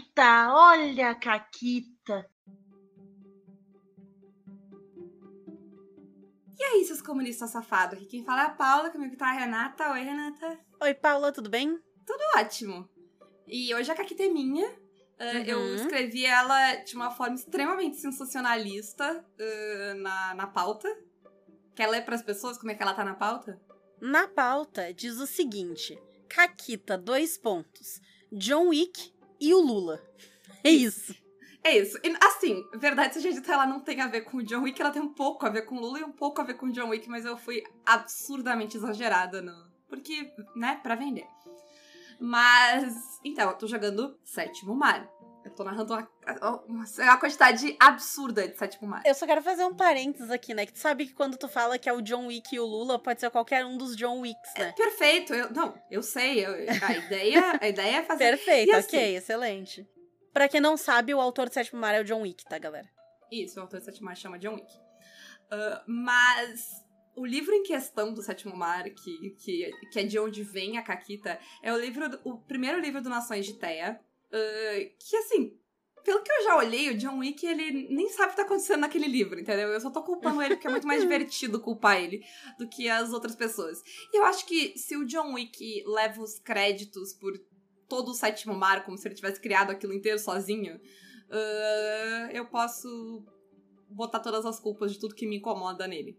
Caquita, olha a Caquita. E aí, seus comunistas safados? Aqui quem fala é a Paula, comigo tá a Renata. Oi, Renata. Oi, Paula, tudo bem? Tudo ótimo. E hoje a Caquita é minha. Uh, Uhum. Eu escrevi ela de uma forma extremamente sensacionalista uh, na, na pauta. Quer ler pras pessoas como é que ela tá na pauta? Na pauta diz o seguinte: Caquita, dois pontos. John Wick e o Lula. É isso. É isso. E, assim, verdade seja dita, ela não tem a ver com o John Wick, ela tem um pouco a ver com o Lula e um pouco a ver com o John Wick, mas eu fui absurdamente exagerada no. Porque, né, pra vender. Mas. Então, eu tô jogando Sétimo Mar. Eu tô narrando uma, uma, quantidade absurda de Sétimo Mar. Eu só quero fazer um parênteses aqui, né? Que tu sabe que quando tu fala que é o John Wick e o Lula, pode ser qualquer um dos John Wicks, né? Perfeito, eu, não, eu sei. eu- a, ideia, a ideia é fazer. Perfeito, assim- ok, excelente. Pra quem não sabe, o autor do Sétimo Mar é o John Wick, tá, galera? Isso, o autor do Sétimo Mar chama John Wick. Ah, mas o livro em questão do Sétimo Mar, que, que, que é de onde vem a Caquita, é o livro do- o primeiro livro do Nações de Teia. Ah, que assim. Pelo que eu já olhei, o John Wick, ele nem sabe o que tá acontecendo naquele livro, entendeu? Eu só tô culpando ele porque é muito mais divertido culpar ele do que as outras pessoas. E eu acho que se o John Wick leva os créditos por todo o sétimo mar, como se ele tivesse criado aquilo inteiro sozinho, ah, eu posso botar todas as culpas de tudo que me incomoda nele.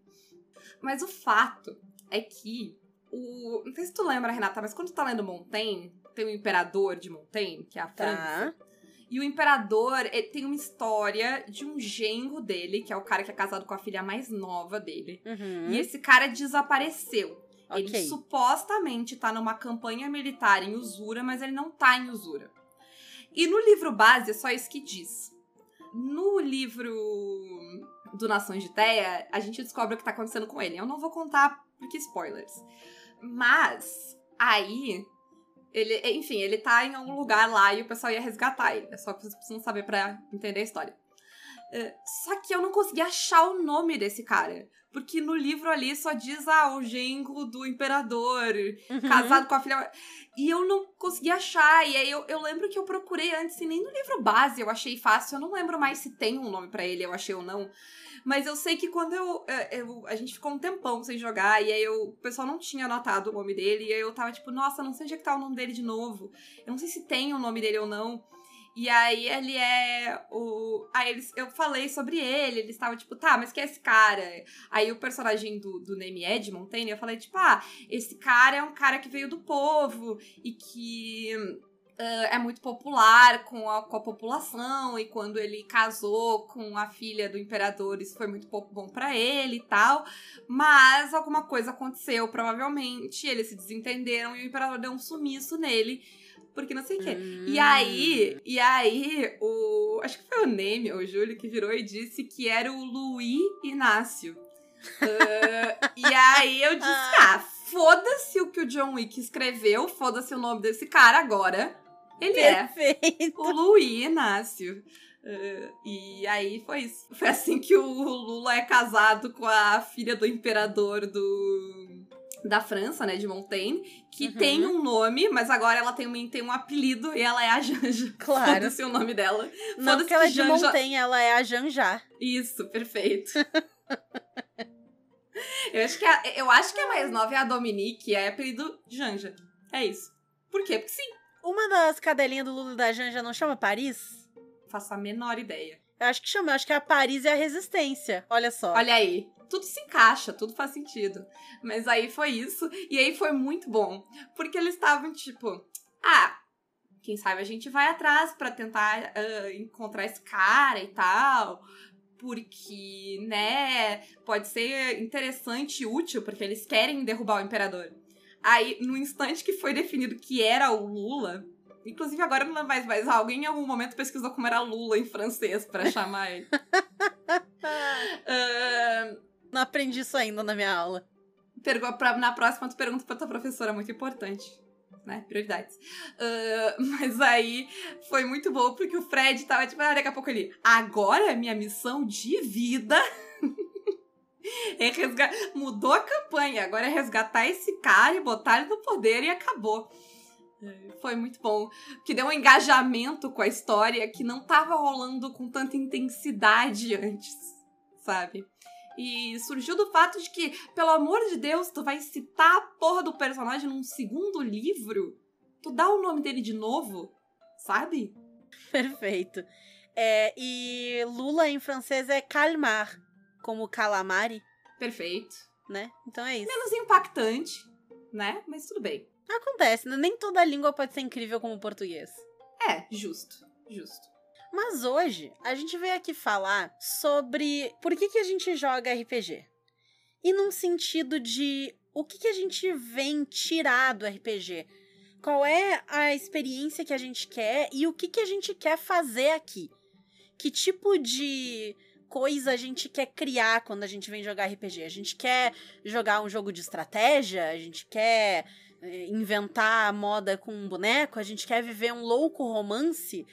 Mas o fato é que o. Não sei se tu lembra, Renata, mas quando tu tá lendo Montaigne, tem o imperador de Montaigne, que é a França. Tá. E o imperador ele tem uma história de um genro dele, que é o cara que é casado com a filha mais nova dele. Uhum. E esse cara desapareceu. Ele Ok. supostamente tá numa campanha militar em Usura, mas ele não tá em Usura. E no livro base é só isso que diz. No livro do Nações de Teia, a gente descobre o que tá acontecendo com ele. Eu não vou contar porque spoilers. Mas aí ele, enfim, ele tá em algum lugar lá e o pessoal ia resgatar ele. É só que vocês precisam saber pra entender a história. É, só que eu não consegui achar o nome desse cara. Porque no livro ali só diz, ah, o genro do imperador, Uhum. casado com a filha. E eu não consegui achar. E aí eu, eu lembro que eu procurei antes, e nem no livro base eu achei fácil. Eu não lembro mais se tem um nome pra ele, eu achei ou não. Mas eu sei que quando eu, é, eu- A gente ficou um tempão sem jogar, e aí eu, o pessoal não tinha anotado o nome dele, e aí eu tava tipo, nossa, não sei onde é que tá o nome dele de novo. Eu não sei se tem o nome dele ou não. E aí ele é o. Aí eles, eu falei sobre ele, eles estavam tipo, tá, mas quem é esse cara? Aí o personagem do, do Name Ed Montaigne, eu falei, tipo, ah, esse cara é um cara que veio do povo e que ah, é muito popular com a, com a população. E quando ele casou com a filha do imperador, isso foi muito pouco bom pra ele e tal. Mas alguma coisa aconteceu, provavelmente. Eles se desentenderam e o imperador deu um sumiço nele. Porque não sei o quê. E Hum. aí, e aí, o. Acho que foi o Neme, o Júlio, que virou e disse que era o Luiz Inácio. Ah, e aí eu disse: ah, foda-se o que o John Wick escreveu, foda-se o nome desse cara agora. Ele é Perfeito. o Luiz Inácio. Ah, e aí foi isso. Foi assim que o Lula é casado com a filha do imperador do. Da França, né, de Montaigne, que Uhum. tem um nome, mas agora ela tem um, tem um apelido e ela é a Janja. Claro. Foda-se o nome dela. Não porque ela é que de Janja- Montaigne, ela é a Janja. Isso, perfeito. eu, acho que a, eu acho que a mais nova é a Dominique, é apelido Janja. É isso. Por quê? Porque sim, Uma das cadelinhas do Lula da Janja não chama Paris? faço a menor ideia. Eu acho que chama, eu acho que é a Paris e a Resistência. Olha só. Olha aí, tudo se encaixa, tudo faz sentido. Mas aí foi isso, e aí foi muito bom. Porque eles estavam tipo, ah, quem sabe a gente vai atrás pra tentar ah, encontrar esse cara e tal. Porque, né, pode ser interessante e útil, porque eles querem derrubar o imperador. Aí, no instante que foi definido que era o Lula, inclusive agora não mais, mas alguém em algum momento pesquisou como era Lula em francês pra chamar ele. Ah, Não aprendi isso ainda na minha aula. Pergu- pra- na próxima, tu pergunta pra tua professora, muito importante. Né? Prioridades. Ah, mas aí foi muito bom, porque o Fred tava tipo, ah, daqui a pouco ele. Agora minha missão de vida é. Mudou a campanha, agora é resgatar esse cara e botar ele no poder e acabou. Foi muito bom. Que deu um engajamento com a história que não tava rolando com tanta intensidade antes, sabe? E surgiu do fato de que, pelo amor de Deus, tu vai citar a porra do personagem num segundo livro? Tu dá o nome dele de novo, sabe? Perfeito. É, e Lula em francês é calmar, como calamari, Perfeito. né? Então é isso. Menos impactante, né? Mas tudo bem. Acontece, né? Nem toda língua pode ser incrível como o português. É, justo. Justo. Mas hoje a gente veio aqui falar sobre por que, que a gente joga RPG. E num sentido de o que, que a gente vem tirar do RPG. Qual é a experiência que a gente quer e o que, que a gente quer fazer aqui. Que tipo de coisa a gente quer criar quando a gente vem jogar RPG? A gente quer jogar um jogo de estratégia? A gente quer eh, inventar a moda com um boneco? A gente quer viver um louco romance?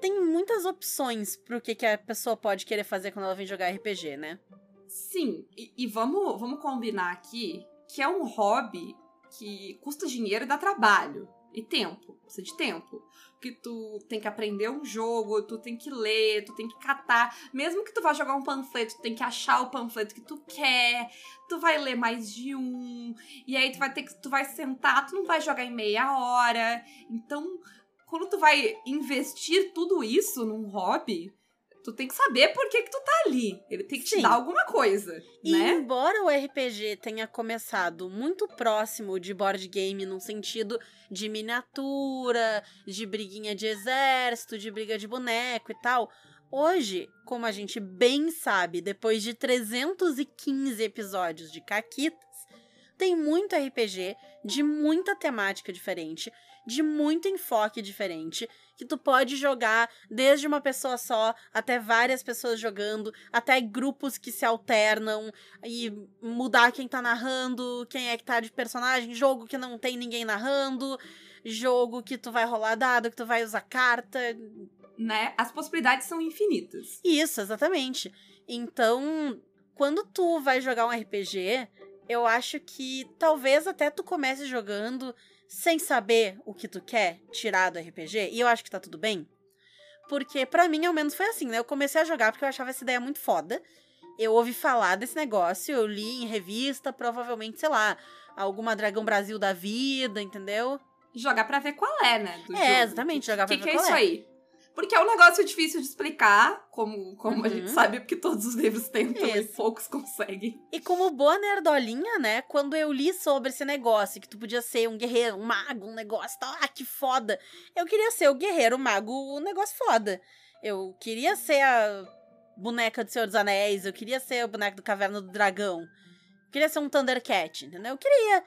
tem muitas opções pro que, que a pessoa pode querer fazer quando ela vem jogar RPG, né? Sim, e, e vamos, vamos combinar aqui que é um hobby que custa dinheiro e dá trabalho. E tempo. Precisa de tempo. Porque tu tem que aprender um jogo, tu tem que ler, tu tem que catar. Mesmo que tu vá jogar um panfleto, tu tem que achar o panfleto que tu quer. Tu vai ler mais de um. E aí tu vai ter que. Tu vai sentar, tu não vai jogar em meia hora. Então, quando tu vai investir tudo isso num hobby, tu tem que saber por que, que tu tá ali. Ele tem que Sim. te dar alguma coisa, E né? embora o RPG tenha começado muito próximo de board game num sentido de miniatura, de briguinha de exército, de briga de boneco e tal, hoje, como a gente bem sabe, depois de 315 episódios de Caquitas, tem muito RPG de muita temática diferente, de muito enfoque diferente, que tu pode jogar desde uma pessoa só até várias pessoas jogando, até grupos que se alternam e mudar quem tá narrando, quem é que tá de personagem, jogo que não tem ninguém narrando, jogo que tu vai rolar dado, que tu vai usar carta. né? As possibilidades são infinitas. Isso, exatamente. Então, quando tu vai jogar um RPG, eu acho que talvez até tu comece jogando sem saber o que tu quer tirar do RPG, e eu acho que tá tudo bem. Porque pra mim, ao menos, foi assim, né? Eu comecei a jogar porque eu achava essa ideia muito foda. Eu ouvi falar desse negócio, eu li em revista, provavelmente, sei lá, alguma Dragão Brasil da vida, entendeu? Jogar pra ver qual é, né? Do É, jogo. exatamente, jogar pra que ver que é qual isso é. aí? Porque é um negócio difícil de explicar, como, como a Uhum. gente sabe, porque todos os livros tentam e Isso. poucos conseguem. E como boa nerdolinha, né? Quando eu li sobre esse negócio, que tu podia ser um guerreiro, um mago, um negócio tal, ah, que foda. Eu queria ser o guerreiro, o mago, um negócio foda. Eu queria ser a boneca do Senhor dos Anéis, eu queria ser o boneco do Caverna do Dragão. Eu queria ser um Thundercat, entendeu? Eu queria.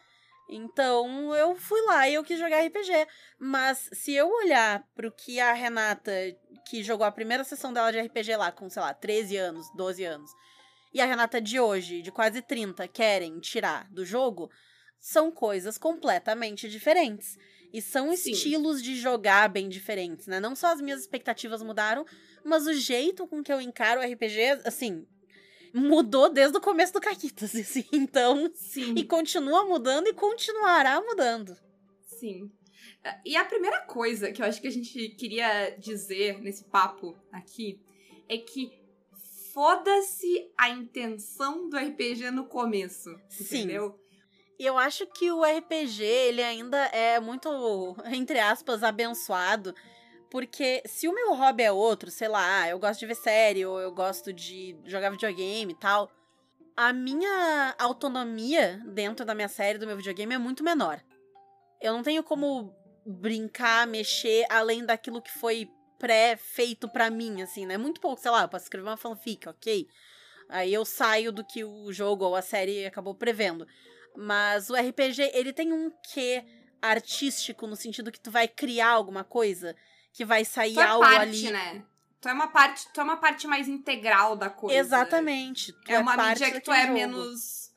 Então eu fui lá e eu quis jogar RPG. Mas se eu olhar pro que a Renata, que jogou a primeira sessão dela de RPG lá, com, sei lá, 13 anos, 12 anos, e a Renata de hoje, de quase 30, querem tirar do jogo, são coisas completamente diferentes. E são Sim. estilos de jogar bem diferentes, né? Não só as minhas expectativas mudaram, mas o jeito com que eu encaro o RPG, assim, mudou desde o começo do Caquitas, assim. Então, Sim. e continua mudando e continuará mudando. Sim. E a primeira coisa que eu acho que a gente queria dizer nesse papo aqui é que foda-se a intenção do RPG no começo. Sim. Entendeu? E eu acho que o RPG, ele ainda é muito, entre aspas, abençoado. Porque se o meu hobby é outro, sei lá, eu gosto de ver série, ou eu gosto de jogar videogame e tal, a minha autonomia dentro da minha série, do meu videogame, é muito menor. Eu não tenho como brincar, mexer, além daquilo que foi pré-feito pra mim, assim, né? Muito pouco, sei lá, eu posso escrever uma fanfic, ok? Aí eu saio do que o jogo ou a série acabou prevendo. Mas o RPG, ele tem um quê artístico, no sentido que tu vai criar alguma coisa, que vai sair Tu é algo parte, ali. né? Tu é uma parte, tu é uma parte mais integral da coisa. Exatamente. Tu É uma parte mídia que tu é jogo. menos.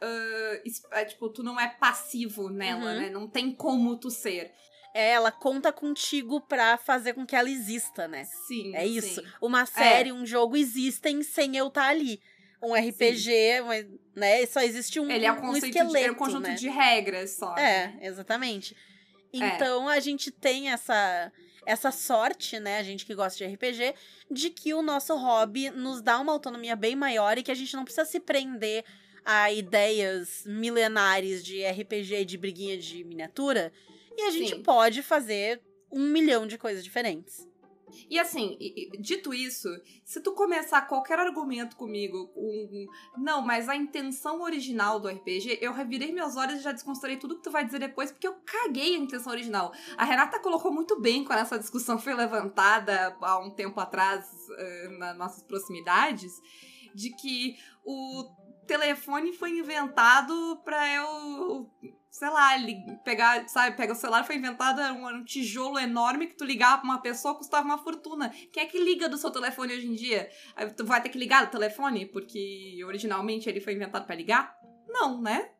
es- é, tipo, tu não é passivo nela, Uhum. né? Não tem como tu ser. É, ela conta contigo pra fazer com que ela exista, né? Sim. É isso. sim. Uma série, um jogo existem sem eu estar ali. Um RPG, uma- né? Só existe um, Ele é um um conceito esqueleto, de, é um conjunto né? de regras só. É, exatamente. Então a gente tem essa essa sorte, né, a gente que gosta de RPG, de que o nosso hobby nos dá uma autonomia bem maior e que a gente não precisa se prender a ideias milenares de RPG de briguinha de miniatura. E a gente Sim. pode fazer um milhão de coisas diferentes. E assim, dito isso, se tu começar qualquer argumento comigo com. Não, mas a intenção original do RPG, eu revirei meus olhos e já desconstruí tudo que tu vai dizer depois, porque eu caguei a intenção original. A Renata colocou muito bem quando essa discussão foi levantada há um tempo atrás eh, nas nossas proximidades, de que o telefone foi inventado pra eu. Sei lá, pegar, sabe, pega o celular, foi inventado um, um tijolo enorme que tu ligava pra uma pessoa custava uma fortuna. Quem é que liga do seu telefone hoje em dia? Aí Tu vai ter que ligar do telefone porque originalmente ele foi inventado pra ligar? Não, né?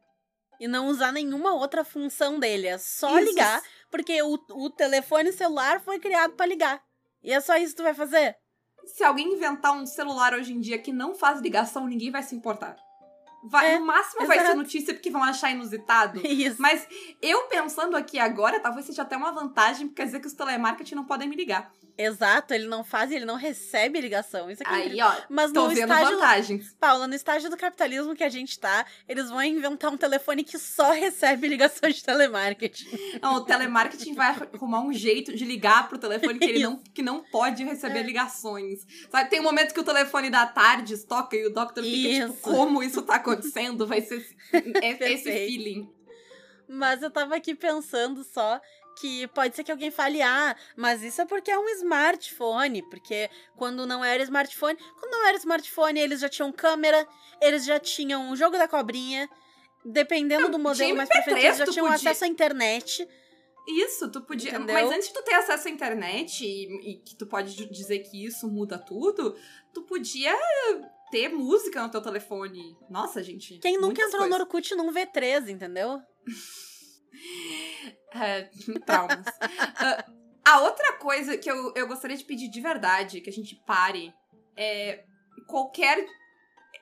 E não usar nenhuma outra função dele. É só Isso. ligar, porque o, o telefone celular foi criado pra ligar. E é só isso que tu vai fazer? Se alguém inventar um celular hoje em dia que não faz ligação, ninguém vai se importar. Vai, É, no máximo vai ser notícia porque vão achar inusitado. Isso. Mas eu pensando aqui agora, talvez seja até uma vantagem, porque quer dizer que os telemarketing não podem me ligar. Exato, ele não faz e ele não recebe ligação. Isso aqui é Aí, incrível. ó, Mas tô no vendo estágio, vantagens. Paula, no estágio do capitalismo que a gente tá, eles vão inventar um telefone que só recebe ligação de telemarketing. Não, o telemarketing vai arrumar um jeito de ligar pro telefone que ele não, que não pode receber É. ligações. Sabe, tem um momento que o telefone da tarde toca e o doctor fica tipo, como isso tá acontecendo? Vai ser esse, esse feeling. Mas eu tava aqui pensando só que pode ser que alguém fale, ah, mas isso é porque é um smartphone, porque quando não era smartphone, quando não era smartphone, eles já tinham câmera, eles já tinham o jogo da cobrinha, dependendo do modelo mais pra frente, eles já MP3, tu tinham podia- acesso à internet. Isso, tu podia. Entendeu? Mas antes de tu ter acesso à internet e, e que tu pode dizer que isso muda tudo, tu podia ter música no teu telefone. Nossa, gente. Quem nunca entrou no coisas. Orkut num V3, entendeu? É, traumas. Ah, a outra coisa que eu, eu gostaria de pedir de verdade, que a gente pare, é qualquer.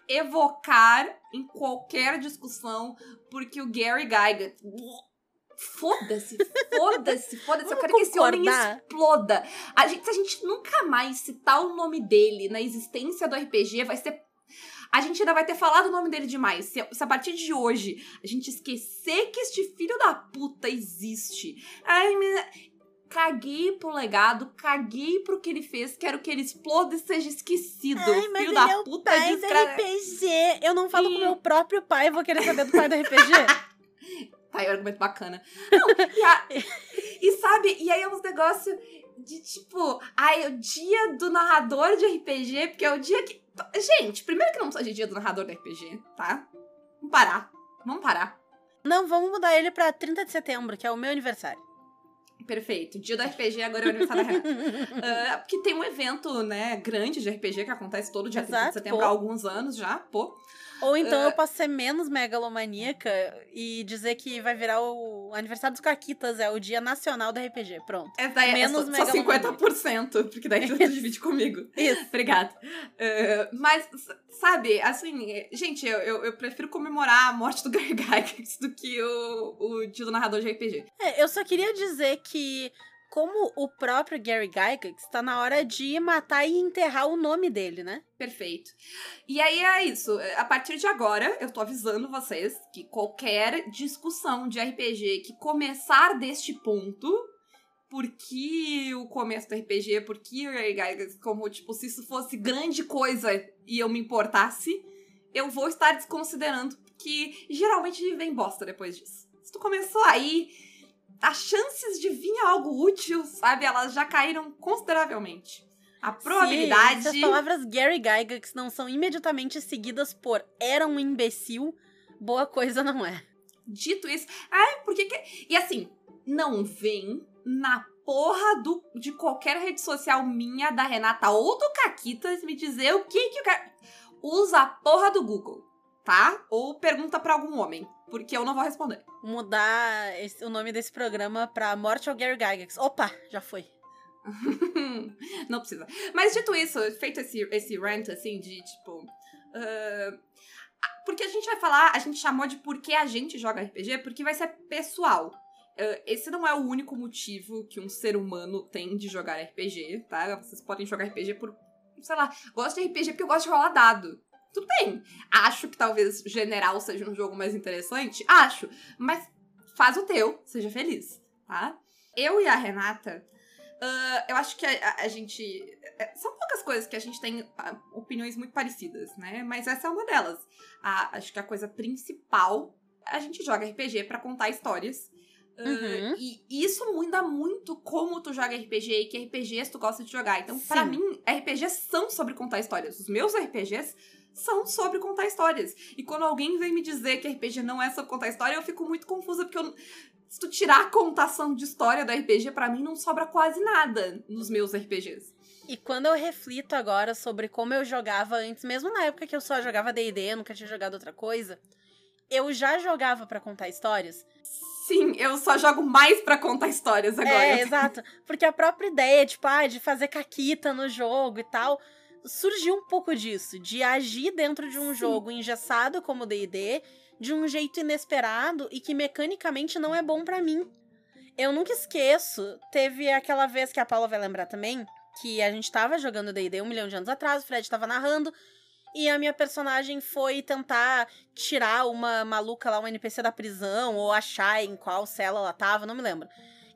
evocar em qualquer discussão, porque o Gary Gygax. Foda-se, foda-se, foda-se. Eu quero que esse homem exploda. A gente, se a gente nunca mais citar o nome dele na existência do RPG, vai ser. A gente ainda vai ter falado o nome dele demais. Se, se a partir de hoje a gente esquecer que este filho da puta existe. Ai, me... Caguei pro legado, caguei pro que ele fez, quero que ele exploda e seja esquecido. Ai, mas filho da é puta pai desgra... RPG. Eu não falo com Ih. meu próprio pai, vou querer saber do pai do RPG. Tá aí, argumento bacana. Não, e, a- e sabe, e aí é uns negócios de tipo, ai, o dia do narrador de RPG, porque é o dia que. Gente, primeiro que não precisa de dia do narrador de RPG, tá? Vamos parar. Vamos parar. não, vamos mudar ele pra 30 de setembro, que é o meu aniversário. Perfeito. Dia do RPG agora é o aniversário da Renata. Ah, porque tem um evento, né, grande de RPG que acontece todo dia 30 de Exato, setembro pô. há alguns anos já, pô. Ou então É. eu posso ser menos megalomaníaca e dizer que vai virar o aniversário dos Caquitas, é o dia nacional do RPG. Pronto. Essa daí Menos é só, só megalomaníaca. 50%, porque daí tu divide comigo. Isso. Obrigada. Eh, mas, sabe, assim, gente, eu, eu, eu prefiro comemorar a morte do Gary Gygax do que o, o dia do narrador de RPG. É, eu só queria dizer que, como o próprio Gary Gygax, tá na hora de matar e enterrar o nome dele, né? Perfeito. E aí é isso. A partir de agora, eu tô avisando vocês que qualquer discussão de RPG que começar deste ponto, por que o começo do RPG, por que o Gary Gygax, como, tipo, se isso fosse grande coisa e eu me importasse, eu vou estar desconsiderando, porque geralmente vem bosta depois disso. Se tu começou aí, as chances de vir algo útil, sabe, elas já caíram consideravelmente. A probabilidade... Se, se as palavras Gary Gygax não são imediatamente seguidas por era um imbecil, boa coisa não é. Dito isso, ai, por que. E assim, não vem na porra do, de qualquer rede social minha, da Renata ou do Caquitas, me dizer o que que o cara... Usa a porra do Google, tá? Ou pergunta pra algum homem, porque eu não vou responder. Mudar esse- o nome desse programa pra Morte ao Gary Gygax. Opa, já foi. não precisa. Mas dito isso, feito esse, esse rant, assim, de tipo. ah, porque a gente vai falar, a gente chamou de por que a gente joga RPG, porque vai ser pessoal. Uh, esse não é o único motivo que um ser humano tem de jogar RPG, tá? Vocês podem jogar RPG por, sei lá, gosto de RPG porque eu gosto de rolar dado. Tudo bem. Acho que talvez General seja um jogo mais interessante. Acho. Mas faz o teu, seja feliz, tá? Eu e a Renata, uh, eu acho que a, a, a, gente. É, são poucas coisas que a gente tem uh, opiniões muito parecidas, né? Mas essa é uma delas. acho que a coisa principal. A gente joga RPG para contar histórias. Uh, uhum. E isso muda muito como tu joga RPG e que RPGs tu gosta de jogar. Então, para mim, RPGs são sobre contar histórias. Os meus RPGs são sobre contar histórias. E quando alguém vem me dizer que RPG não é sobre contar história, eu fico muito confusa, porque eu, se tu tirar a contação de história do RPG, para mim não sobra quase nada nos meus RPGs. E quando eu reflito agora sobre como eu jogava antes, mesmo na época que eu só jogava D&D, nunca tinha jogado outra coisa, eu já jogava para contar histórias. Sim, eu só jogo mais para contar histórias agora. É, exato. Porque a própria ideia, tipo, ah, de fazer caquita no jogo e tal, surgiu um pouco disso, de agir dentro de um Sim. jogo engessado como D&D, de um jeito inesperado e que mecanicamente não é bom para mim. Eu nunca esqueço, teve aquela vez que a Paula vai lembrar também, que a gente tava jogando D&D um milhão de anos atrás, o Fred tava narrando, e a minha personagem foi tentar tirar uma maluca lá, um NPC da prisão, ou achar em qual cela ela tava, não me lembro.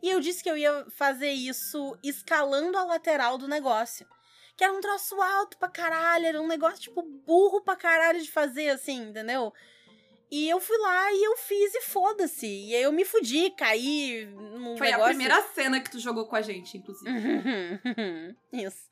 E eu disse que eu ia fazer isso escalando a lateral do negócio que era um troço alto pra caralho, era um negócio, tipo, burro pra caralho de fazer, assim, entendeu? E eu fui lá e eu fiz e foda-se. E aí eu me fudi, caí num Foi negócio... a primeira cena que tu jogou com a gente, inclusive. Isso.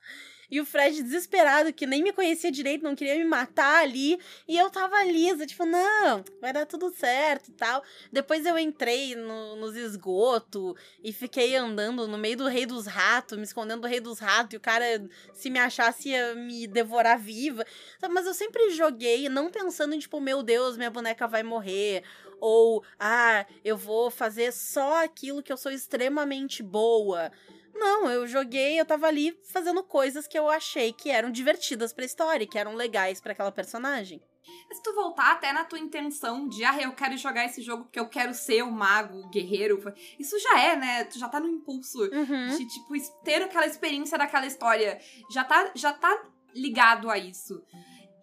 E o Fred desesperado, que nem me conhecia direito, não queria me matar ali. E eu tava lisa, tipo, não, vai dar tudo certo e tal. Depois eu entrei no, nos esgotos e fiquei andando no meio do rei dos ratos, me escondendo do rei dos ratos. E o cara, se me achasse, ia me devorar viva. Mas eu sempre joguei, não pensando em, tipo, meu Deus, minha boneca vai morrer ou ah, eu vou fazer só aquilo que eu sou extremamente boa. Não, eu joguei, eu tava ali fazendo coisas que eu achei que eram divertidas pra história, que eram legais para aquela personagem. Se tu voltar até na tua intenção de, ah, eu quero jogar esse jogo porque eu quero ser o mago, o guerreiro, isso já é, né? Tu já tá no impulso uhum. de, tipo, ter aquela experiência daquela história. Já tá, já tá ligado a isso.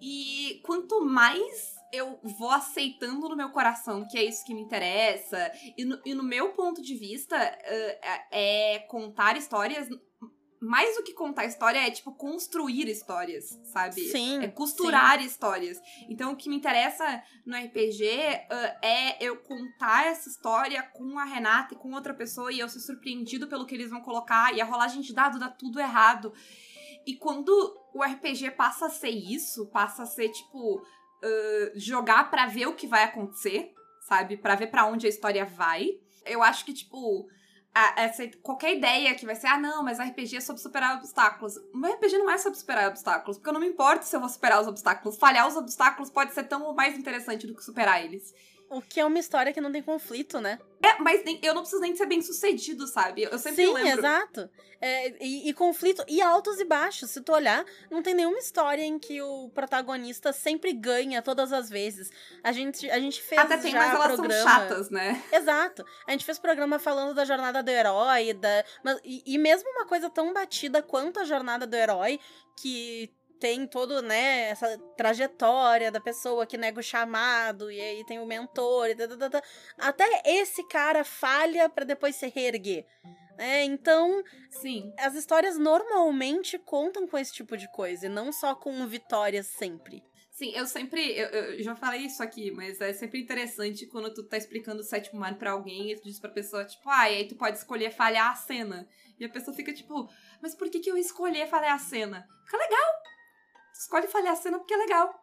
E quanto mais eu vou aceitando no meu coração que é isso que me interessa. E no, e no meu ponto de vista, uh, é contar histórias. Mais do que contar história é, tipo, construir histórias, sabe? Sim. É costurar sim. histórias. Então, o que me interessa no RPG uh, é eu contar essa história com a Renata e com outra pessoa e eu ser surpreendido pelo que eles vão colocar e a rolagem de dado dá tudo errado. E quando o RPG passa a ser isso, passa a ser, tipo, jogar para ver o que vai acontecer, sabe? para ver para onde a história vai. Eu acho que, tipo, a, essa, qualquer ideia que vai ser, ah, não, mas RPG é sobre superar obstáculos. Meu RPG não é sobre superar obstáculos, porque eu não me importo se eu vou superar os obstáculos. Falhar os obstáculos pode ser tão mais interessante do que superar eles. O que é uma história que não tem conflito, né? É, mas nem, eu não preciso nem ser bem sucedido, sabe? Eu sempre Sim, lembro. exato. É, e, e, conflito, e altos e baixos. Se tu olhar, não tem nenhuma história em que o protagonista sempre ganha todas as vezes. A gente, a gente fez Até tem, já mas elas programa... são chatas, né? Exato. A gente fez programa falando da jornada do herói, da... Mas, e, e mesmo uma coisa tão batida quanto a jornada do herói, que tem todo, né, essa trajetória da pessoa que nega o chamado, e aí tem o mentor, e tá, tá, tá, até esse cara falha para depois se reerguer. É, então, sim, as histórias normalmente contam com esse tipo de coisa, e não só com vitórias sempre. Sim, eu sempre. Eu, eu, já falei isso aqui, mas é sempre interessante quando tu tá explicando o sétimo mar pra alguém e tu diz pra pessoa, tipo, ah, e aí tu pode escolher falhar a cena. E a pessoa fica tipo, mas por que, que eu escolher falhar a cena? Fica legal! Escolhe falhar a cena porque é legal.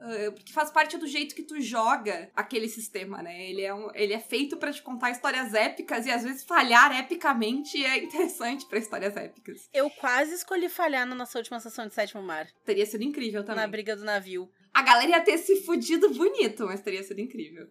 Uh, porque faz parte do jeito que tu joga aquele sistema, né? Ele é, um, ele é feito para te contar histórias épicas e às vezes falhar epicamente é interessante para histórias épicas. Eu quase escolhi falhar na nossa última sessão de Sétimo Mar. Teria sido incrível também. Na briga do navio. A galera ia ter se fudido bonito, mas teria sido incrível.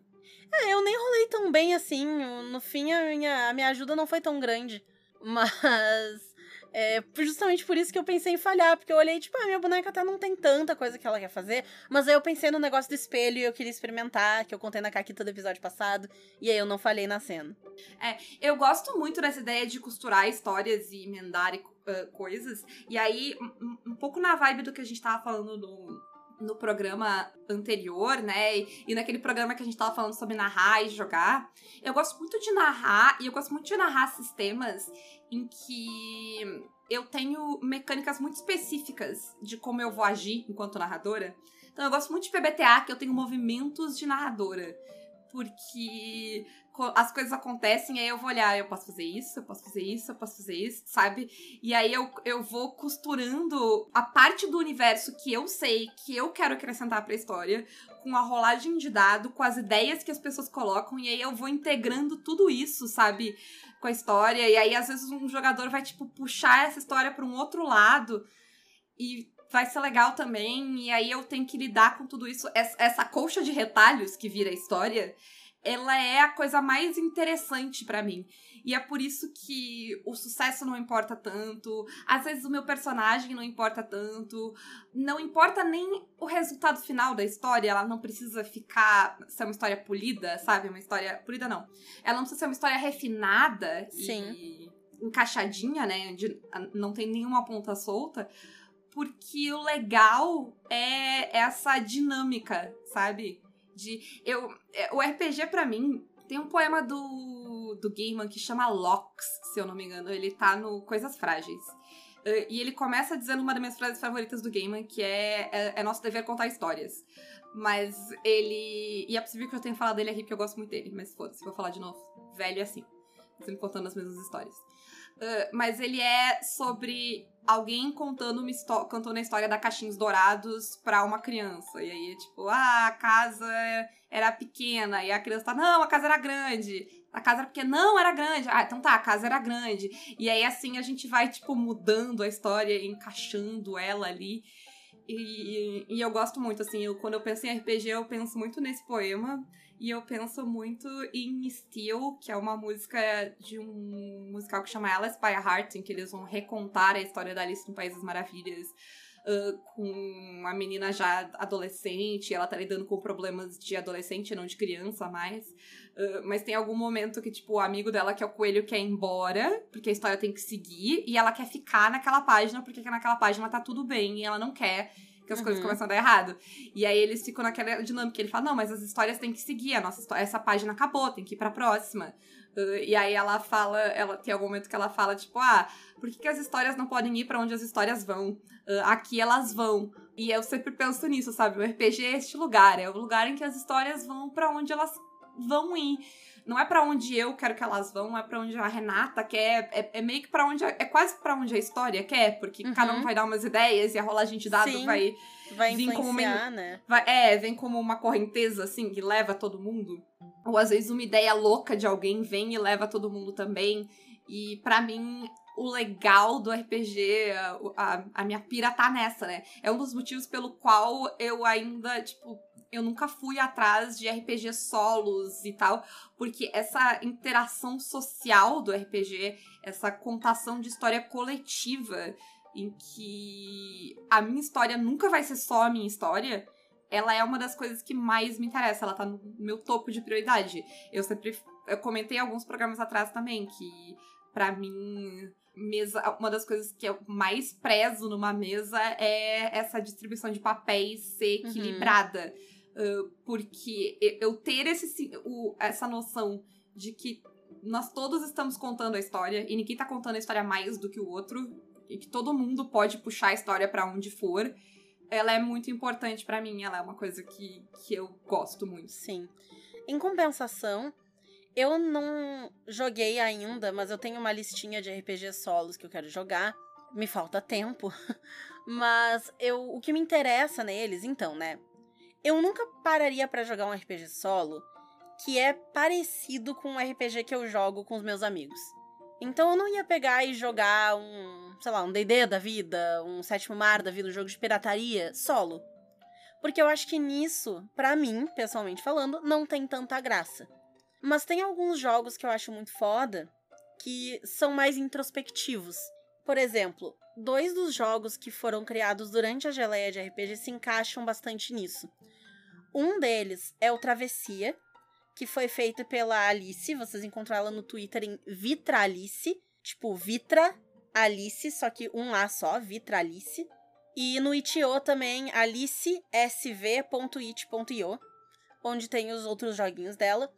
É, eu nem rolei tão bem assim. No fim, a minha, a minha ajuda não foi tão grande. Mas É justamente por isso que eu pensei em falhar, porque eu olhei, tipo, ah, minha boneca até não tem tanta coisa que ela quer fazer, mas aí eu pensei no negócio do espelho e eu queria experimentar, que eu contei na caquita do episódio passado, e aí eu não falhei na cena. É, eu gosto muito dessa ideia de costurar histórias e emendar uh, coisas, e aí, um, um pouco na vibe do que a gente tava falando no, no programa anterior, né? E, naquele programa que a gente tava falando sobre narrar e jogar. Eu gosto muito de narrar, e eu gosto muito de narrar sistemas em que eu tenho mecânicas muito específicas de como eu vou agir enquanto narradora. Então eu gosto muito de PBTA, que eu tenho movimentos de narradora. Porque as coisas acontecem, aí eu vou olhar, eu posso fazer isso, eu posso fazer isso, eu posso fazer isso, sabe? E aí eu, eu vou costurando a parte do universo que eu sei, que eu quero acrescentar pra história, com a rolagem de dado, com as ideias que as pessoas colocam, e aí eu vou integrando tudo isso, sabe? Com a história. E aí, às vezes, um jogador vai, tipo, puxar essa história para um outro lado. E vai ser legal também. E aí eu tenho que lidar com tudo isso. Essa colcha de retalhos que vira a história ela é a coisa mais interessante para mim. E é por isso que o sucesso não importa tanto, às vezes o meu personagem não importa tanto, não importa nem o resultado final da história, ela não precisa ficar ser uma história polida, sabe? Uma história polida não. Ela não precisa ser uma história refinada Sim. e encaixadinha, né, onde não tem nenhuma ponta solta, porque o legal é essa dinâmica, sabe? De eu é, o RPG para mim tem um poema do do Gaiman que chama Locks, se eu não me engano, ele tá no Coisas Frágeis. Uh, e ele começa dizendo uma das minhas frases favoritas do Gaiman, que é, é, é nosso dever contar histórias. Mas ele. E é possível que eu tenha falado dele aqui, porque eu gosto muito dele, mas foda-se, vou falar de novo. Velho é assim. Sempre contando as mesmas histórias. Uh, mas ele é sobre alguém contando uma contando a história da Caixinhos Dourados pra uma criança. E aí é tipo, ah, a casa era pequena. E a criança tá, não, a casa era grande. A casa era pequena, não, era grande. Ah, então tá, a casa era grande. E aí assim a gente vai, tipo, mudando a história, encaixando ela ali. E, e eu gosto muito, assim, eu, quando eu penso em RPG, eu penso muito nesse poema. E eu penso muito em Steel, que é uma música de um musical que chama Alice by Heart, em que eles vão recontar a história da Alice no País das Maravilhas. Uh, com a menina já adolescente, ela tá lidando com problemas de adolescente, não de criança mais. Uh, mas tem algum momento que, tipo, o amigo dela, que é o coelho, quer ir embora, porque a história tem que seguir, e ela quer ficar naquela página, porque naquela página tá tudo bem, e ela não quer que as uhum. coisas começam a dar errado. E aí eles ficam naquela dinâmica. Ele fala: não, mas as histórias têm que seguir, a nossa essa página acabou, tem que ir pra próxima. Uh, e aí ela fala, ela tem algum momento que ela fala, tipo, ah, por que, que as histórias não podem ir para onde as histórias vão? Uh, aqui elas vão. E eu sempre penso nisso, sabe? O RPG é este lugar, é o lugar em que as histórias vão para onde elas vão ir não é para onde eu quero que elas vão, é para onde a Renata quer, é, é meio que para onde, é quase para onde a história quer, porque uhum. cada um vai dar umas ideias e a rolagem de dados Sim, vai vai vir como uma, né? Vai, é, vem como uma correnteza assim que leva todo mundo. Ou às vezes uma ideia louca de alguém vem e leva todo mundo também. E para mim o legal do RPG, a, a, a minha pira tá nessa, né? É um dos motivos pelo qual eu ainda, tipo, eu nunca fui atrás de RPG solos e tal, porque essa interação social do RPG, essa contação de história coletiva, em que a minha história nunca vai ser só a minha história, ela é uma das coisas que mais me interessa, ela tá no meu topo de prioridade. Eu sempre eu comentei alguns programas atrás também que para mim mesa, uma das coisas que eu mais prezo numa mesa é essa distribuição de papéis ser uhum. equilibrada. Uhum Porque eu ter esse, o, essa noção de que nós todos estamos contando a história e ninguém tá contando a história mais do que o outro e que todo mundo pode puxar a história para onde for, ela é muito importante para mim, ela é uma coisa que, que eu gosto muito. Sim. Em compensação, eu não joguei ainda, mas eu tenho uma listinha de RPG solos que eu quero jogar. Me falta tempo. mas eu, o que me interessa neles, então, né? Eu nunca pararia para jogar um RPG solo que é parecido com um RPG que eu jogo com os meus amigos. Então eu não ia pegar e jogar um, sei lá, um D&D da vida, um Sétimo Mar da vida, um jogo de pirataria solo. Porque eu acho que nisso, para mim, pessoalmente falando, não tem tanta graça. Mas tem alguns jogos que eu acho muito foda que são mais introspectivos. Por exemplo, dois dos jogos que foram criados durante a geleia de RPG se encaixam bastante nisso. Um deles é o Travessia, que foi feito pela Alice. Vocês encontram ela no Twitter em Vitralice, tipo Vitra Alice, só que um A só, Vitralice. E no itio também, alicesv.it.io, onde tem os outros joguinhos dela.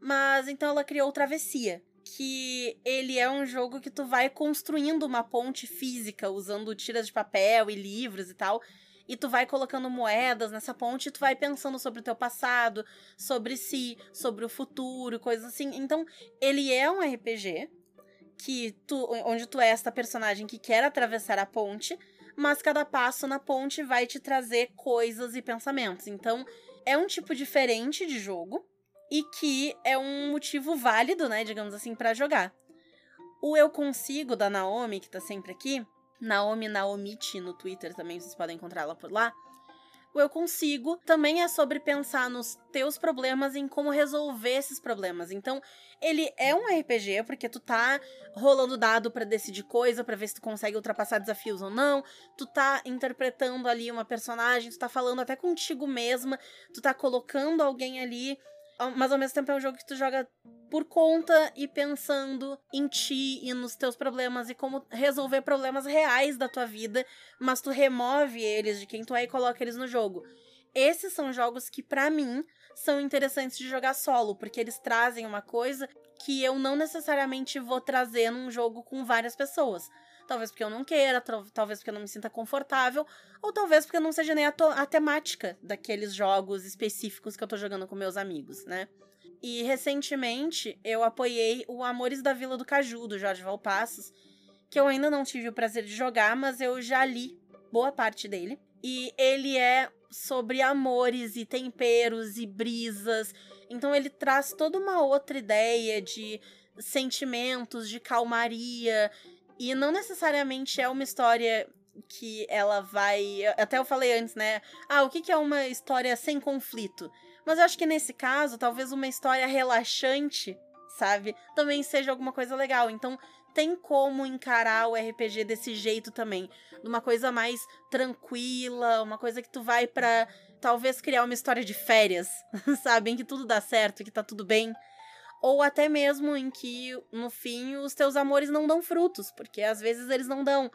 Mas então ela criou o Travessia, que ele é um jogo que tu vai construindo uma ponte física usando tiras de papel e livros e tal. E tu vai colocando moedas nessa ponte e tu vai pensando sobre o teu passado, sobre si, sobre o futuro, coisas assim. Então, ele é um RPG que tu, onde tu é esta personagem que quer atravessar a ponte, mas cada passo na ponte vai te trazer coisas e pensamentos. Então, é um tipo diferente de jogo e que é um motivo válido, né, digamos assim, para jogar. O Eu Consigo da Naomi, que tá sempre aqui, Naomi Naomiti no Twitter também, vocês podem encontrá-la por lá. O Eu Consigo também é sobre pensar nos teus problemas e em como resolver esses problemas. Então, ele é um RPG porque tu tá rolando dado para decidir coisa, para ver se tu consegue ultrapassar desafios ou não. Tu tá interpretando ali uma personagem, tu tá falando até contigo mesma, tu tá colocando alguém ali mas ao mesmo tempo é um jogo que tu joga por conta e pensando em ti e nos teus problemas e como resolver problemas reais da tua vida, mas tu remove eles de quem tu é e coloca eles no jogo. Esses são jogos que para mim são interessantes de jogar solo, porque eles trazem uma coisa que eu não necessariamente vou trazer num jogo com várias pessoas. Talvez porque eu não queira, talvez porque eu não me sinta confortável, ou talvez porque não seja nem a, a temática daqueles jogos específicos que eu tô jogando com meus amigos, né? E recentemente eu apoiei o Amores da Vila do Caju, do Jorge Valpassos, que eu ainda não tive o prazer de jogar, mas eu já li boa parte dele. E ele é sobre amores e temperos e brisas. Então ele traz toda uma outra ideia de sentimentos, de calmaria e não necessariamente é uma história que ela vai. Até eu falei antes, né? Ah, o que é uma história sem conflito? Mas eu acho que nesse caso, talvez uma história relaxante, sabe? Também seja alguma coisa legal. Então, tem como encarar o RPG desse jeito também. Uma coisa mais tranquila, uma coisa que tu vai para talvez criar uma história de férias, sabe? Em que tudo dá certo, que tá tudo bem ou até mesmo em que no fim os teus amores não dão frutos, porque às vezes eles não dão.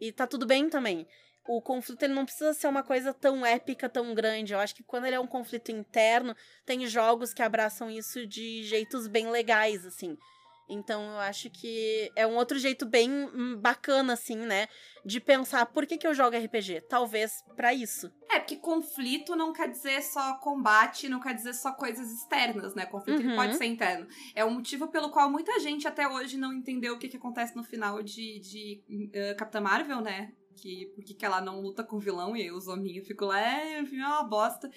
E tá tudo bem também. O conflito ele não precisa ser uma coisa tão épica, tão grande. Eu acho que quando ele é um conflito interno, tem jogos que abraçam isso de jeitos bem legais, assim. Então eu acho que é um outro jeito bem hum, bacana, assim, né? De pensar por que, que eu jogo RPG. Talvez para isso. É, porque conflito não quer dizer só combate, não quer dizer só coisas externas, né? Conflito uhum. pode ser interno. É o motivo pelo qual muita gente até hoje não entendeu o que, que acontece no final de, de uh, Capitã Marvel, né? Que, porque que ela não luta com o vilão e os hominhos ficam lá, é, é uma bosta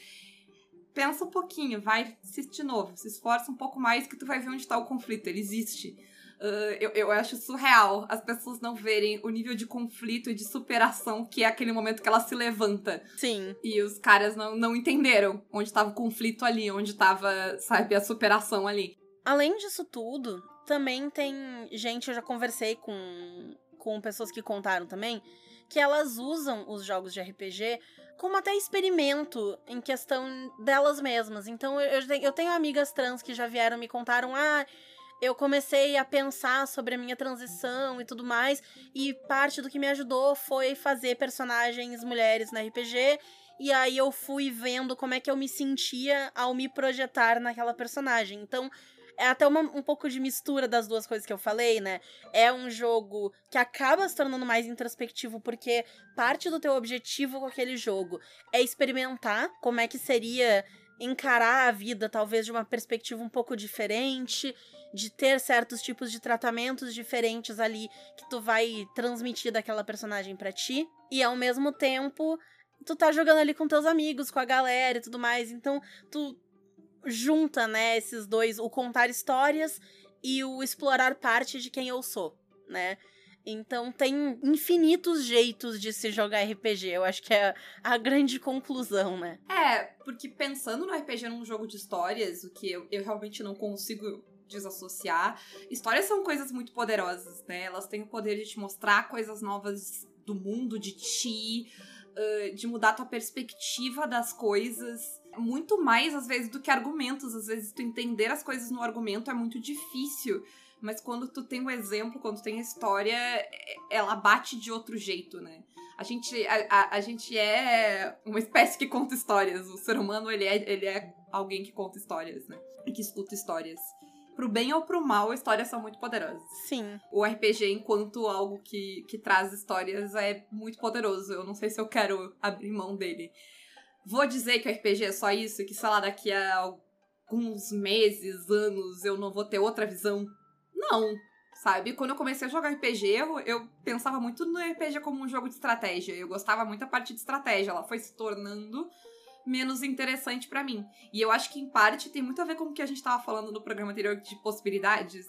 pensa um pouquinho, vai assistir de novo, se esforça um pouco mais que tu vai ver onde tá o conflito, ele existe. Uh, eu, eu acho surreal as pessoas não verem o nível de conflito e de superação que é aquele momento que ela se levanta. Sim. E os caras não, não entenderam onde estava o conflito ali, onde estava, sabe, a superação ali. Além disso tudo, também tem gente, eu já conversei com, com pessoas que contaram também, que elas usam os jogos de RPG como até experimento em questão delas mesmas. Então eu, eu tenho amigas trans que já vieram me contaram, ah, eu comecei a pensar sobre a minha transição e tudo mais, e parte do que me ajudou foi fazer personagens mulheres na RPG. E aí eu fui vendo como é que eu me sentia ao me projetar naquela personagem. Então, é até uma, um pouco de mistura das duas coisas que eu falei, né? É um jogo que acaba se tornando mais introspectivo porque parte do teu objetivo com aquele jogo é experimentar como é que seria encarar a vida talvez de uma perspectiva um pouco diferente, de ter certos tipos de tratamentos diferentes ali que tu vai transmitir daquela personagem para ti, e ao mesmo tempo tu tá jogando ali com teus amigos, com a galera e tudo mais, então tu junta, né, esses dois, o contar histórias e o explorar parte de quem eu sou, né? Então tem infinitos jeitos de se jogar RPG. Eu acho que é a grande conclusão, né? É, porque pensando no RPG num jogo de histórias, o que eu, eu realmente não consigo desassociar. Histórias são coisas muito poderosas, né? Elas têm o poder de te mostrar coisas novas do mundo, de ti, de mudar tua perspectiva das coisas. Muito mais, às vezes, do que argumentos. Às vezes, tu entender as coisas no argumento é muito difícil. Mas quando tu tem o um exemplo, quando tu tem a história, ela bate de outro jeito, né? A gente, a, a, a, gente é uma espécie que conta histórias. O ser humano, ele é, ele é alguém que conta histórias, né? Que escuta histórias. Pro bem ou pro mal, histórias são muito poderosas. Sim. O RPG, enquanto algo que, que traz histórias, é muito poderoso. Eu não sei se eu quero abrir mão dele. Vou dizer que o RPG é só isso, que sei lá, daqui a alguns meses, anos, eu não vou ter outra visão. Não, sabe? Quando eu comecei a jogar RPG, eu, eu, pensava muito no RPG como um jogo de estratégia. Eu gostava muito da parte de estratégia. Ela foi se tornando menos interessante para mim. E eu acho que, em parte, tem muito a ver com o que a gente tava falando no programa anterior de possibilidades.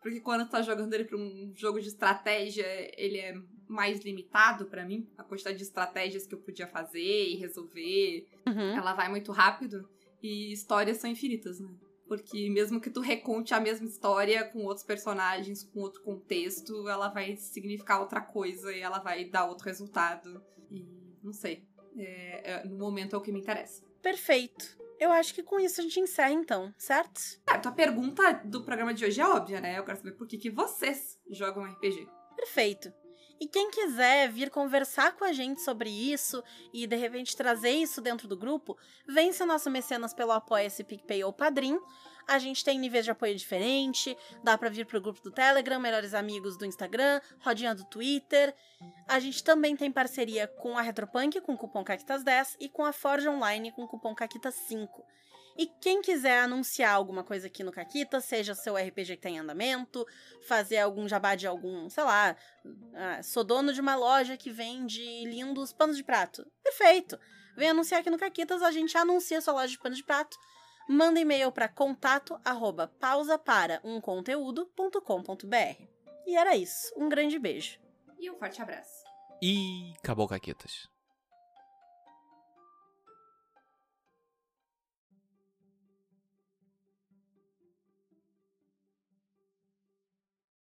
Porque quando tu tá jogando ele pra um jogo de estratégia, ele é mais limitado para mim. A quantidade de estratégias que eu podia fazer e resolver, uhum. ela vai muito rápido. E histórias são infinitas, né? Porque mesmo que tu reconte a mesma história com outros personagens, com outro contexto, ela vai significar outra coisa e ela vai dar outro resultado. E não sei. É, é, no momento é o que me interessa. Perfeito. Eu acho que com isso a gente encerra então, certo? Ah, tua pergunta do programa de hoje é óbvia, né? Eu quero saber por que, que vocês jogam RPG. Perfeito. E quem quiser vir conversar com a gente sobre isso e de repente trazer isso dentro do grupo, vem ser nosso mecenas pelo Apoia-se, PicPay ou Padrim. A gente tem níveis de apoio diferente, dá para vir pro grupo do Telegram, Melhores Amigos do Instagram, Rodinha do Twitter. A gente também tem parceria com a Retropunk com o cupom CAQUITAS10 e com a Forge Online com o cupom CAQUITAS5. E quem quiser anunciar alguma coisa aqui no Caquita, seja seu RPG que tem tá andamento, fazer algum jabá de algum, sei lá, ah, sou dono de uma loja que vende lindos panos de prato. Perfeito! Vem anunciar aqui no Caquitas, a gente anuncia sua loja de panos de prato. Manda e-mail para contato arroba pausa para um conteúdo.com.br. E era isso. Um grande beijo. E um forte abraço. E acabou Caquetas.